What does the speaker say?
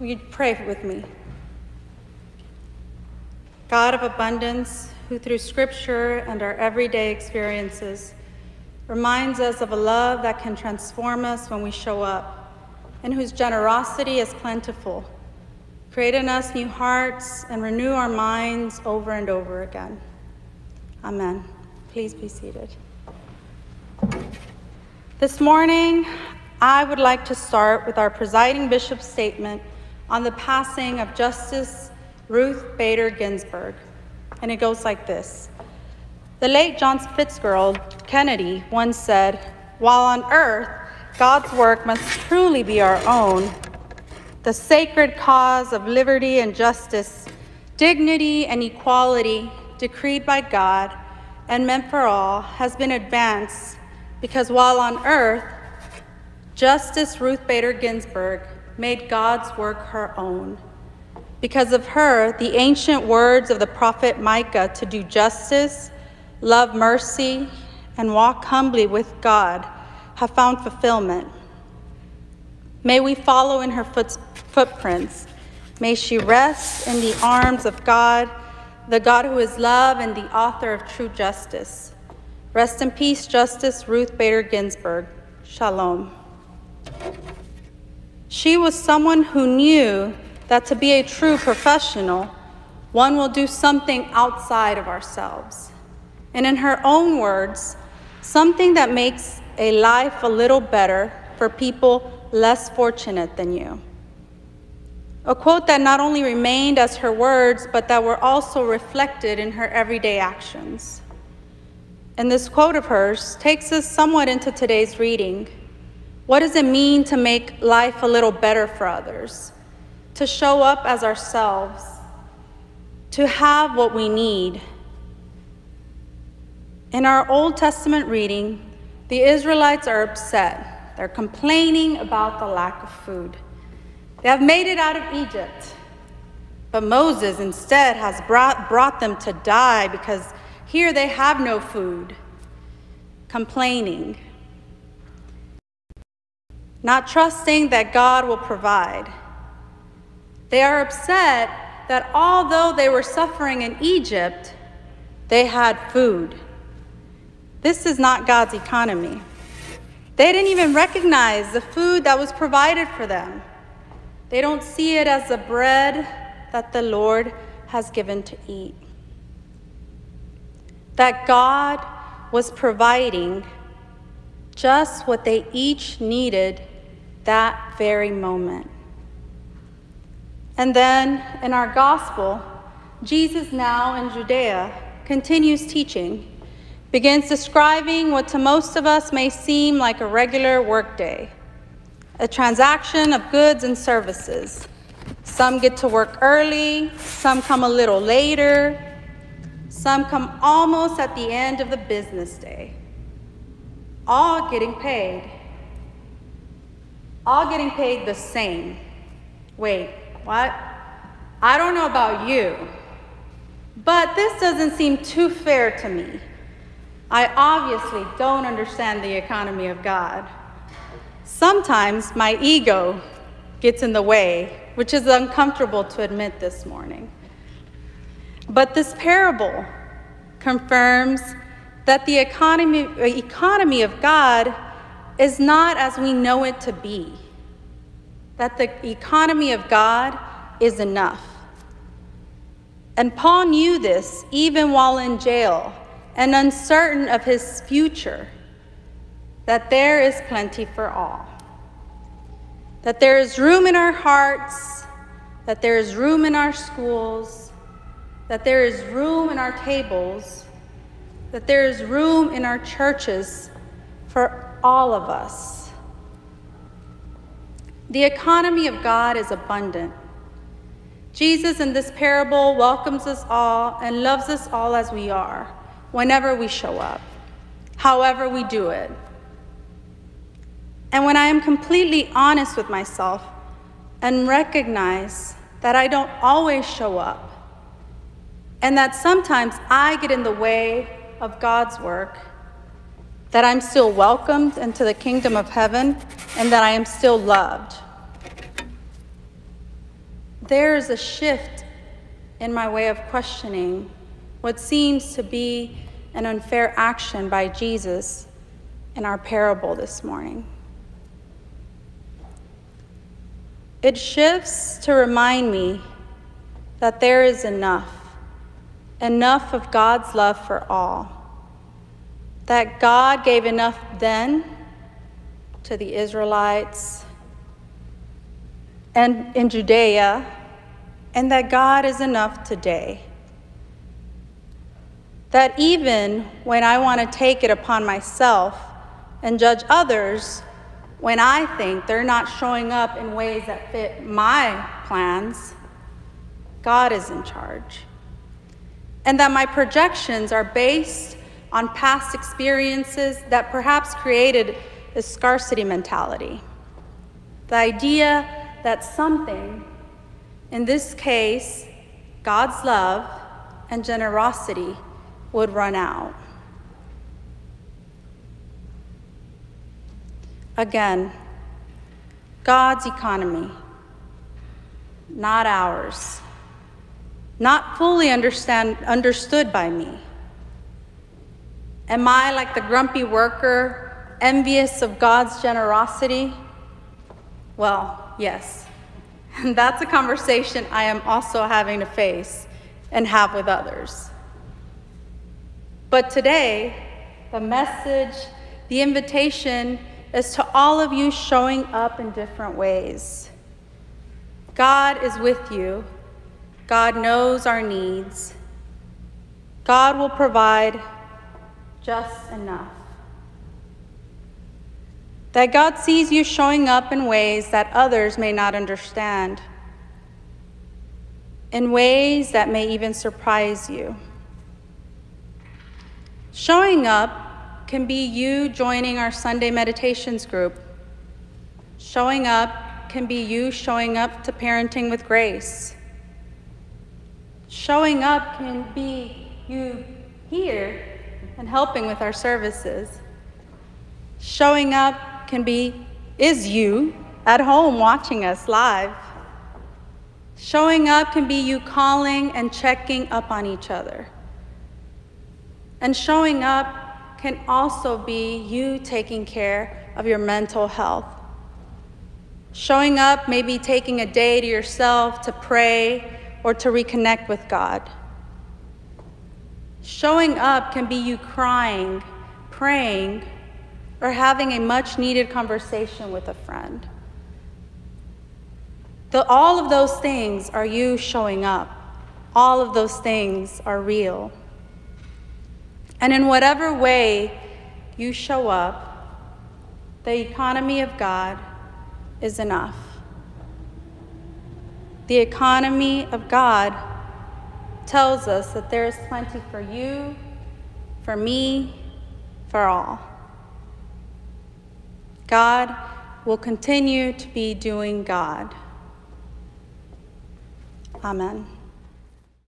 Will you pray with me? God of abundance, who through scripture and our everyday experiences reminds us of a love that can transform us when we show up, and whose generosity is plentiful, create in us new hearts and renew our minds over and over again. Amen. Please be seated. This morning, I would like to start with our presiding bishop's statement on the passing of Justice Ruth Bader Ginsburg. And it goes like this The late John Fitzgerald Kennedy once said, While on earth, God's work must truly be our own, the sacred cause of liberty and justice, dignity and equality decreed by God and meant for all has been advanced because while on earth, Justice Ruth Bader Ginsburg made God's work her own. Because of her, the ancient words of the prophet Micah to do justice, love mercy, and walk humbly with God have found fulfillment. May we follow in her foot, footprints. May she rest in the arms of God, the God who is love and the author of true justice. Rest in peace, Justice Ruth Bader Ginsburg. Shalom. She was someone who knew that to be a true professional, one will do something outside of ourselves. And in her own words, something that makes a life a little better for people less fortunate than you. A quote that not only remained as her words, but that were also reflected in her everyday actions. And this quote of hers takes us somewhat into today's reading. What does it mean to make life a little better for others? To show up as ourselves, to have what we need. In our Old Testament reading, the Israelites are upset. They're complaining about the lack of food. They have made it out of Egypt, but Moses instead has brought, brought them to die because here they have no food. Complaining not trusting that God will provide. They are upset that although they were suffering in Egypt, they had food. This is not God's economy. They didn't even recognize the food that was provided for them. They don't see it as the bread that the Lord has given to eat. That God was providing just what they each needed that very moment. And then in our gospel, Jesus, now in Judea, continues teaching, begins describing what to most of us may seem like a regular workday a transaction of goods and services. Some get to work early, some come a little later, some come almost at the end of the business day, all getting paid all getting paid the same. Wait, what? I don't know about you, but this doesn't seem too fair to me. I obviously don't understand the economy of God. Sometimes my ego gets in the way, which is uncomfortable to admit this morning. But this parable confirms that the economy, economy of God is not as we know it to be, that the economy of God is enough. And Paul knew this even while in jail and uncertain of his future, that there is plenty for all. That there is room in our hearts, that there is room in our schools, that there is room in our tables, that there is room in our churches for all of us. The economy of God is abundant. Jesus in this parable welcomes us all and loves us all as we are, whenever we show up, however we do it. And when I am completely honest with myself and recognize that I don't always show up, and that sometimes I get in the way of God's work, that I'm still welcomed into the kingdom of heaven, and that I am still loved. there is a shift in my way of questioning what seems to be an unfair action by Jesus in our parable this morning. It shifts to remind me that there is enough, enough of God's love for all, that God gave enough then to the Israelites and in Judea, and that God is enough today. That even when I want to take it upon myself and judge others, when I think they're not showing up in ways that fit my plans, God is in charge. And that my projections are based on past experiences that perhaps created a scarcity mentality. The idea that something, in this case, God's love and generosity, would run out. Again, God's economy, not ours, not fully understand, understood by me. Am I like the grumpy worker, envious of God's generosity? Well, yes. And that's a conversation I am also having to face and have with others. But today, the message, the invitation is to all of you showing up in different ways. God is with you. God knows our needs. God will provide just enough. That God sees you showing up in ways that others may not understand, in ways that may even surprise you. Showing up can be you joining our Sunday meditations group. Showing up can be you showing up to parenting with grace. Showing up can be you here and helping with our services. Showing up can be, is you at home watching us live. Showing up can be you calling and checking up on each other. And showing up can also be you taking care of your mental health. Showing up may be taking a day to yourself to pray or to reconnect with God. Showing up can be you crying, praying, or having a much needed conversation with a friend. The, all of those things are you showing up. All of those things are real. And in whatever way you show up, the economy of God is enough. The economy of God tells us that there is plenty for you, for me, for all. God will continue to be doing God. Amen.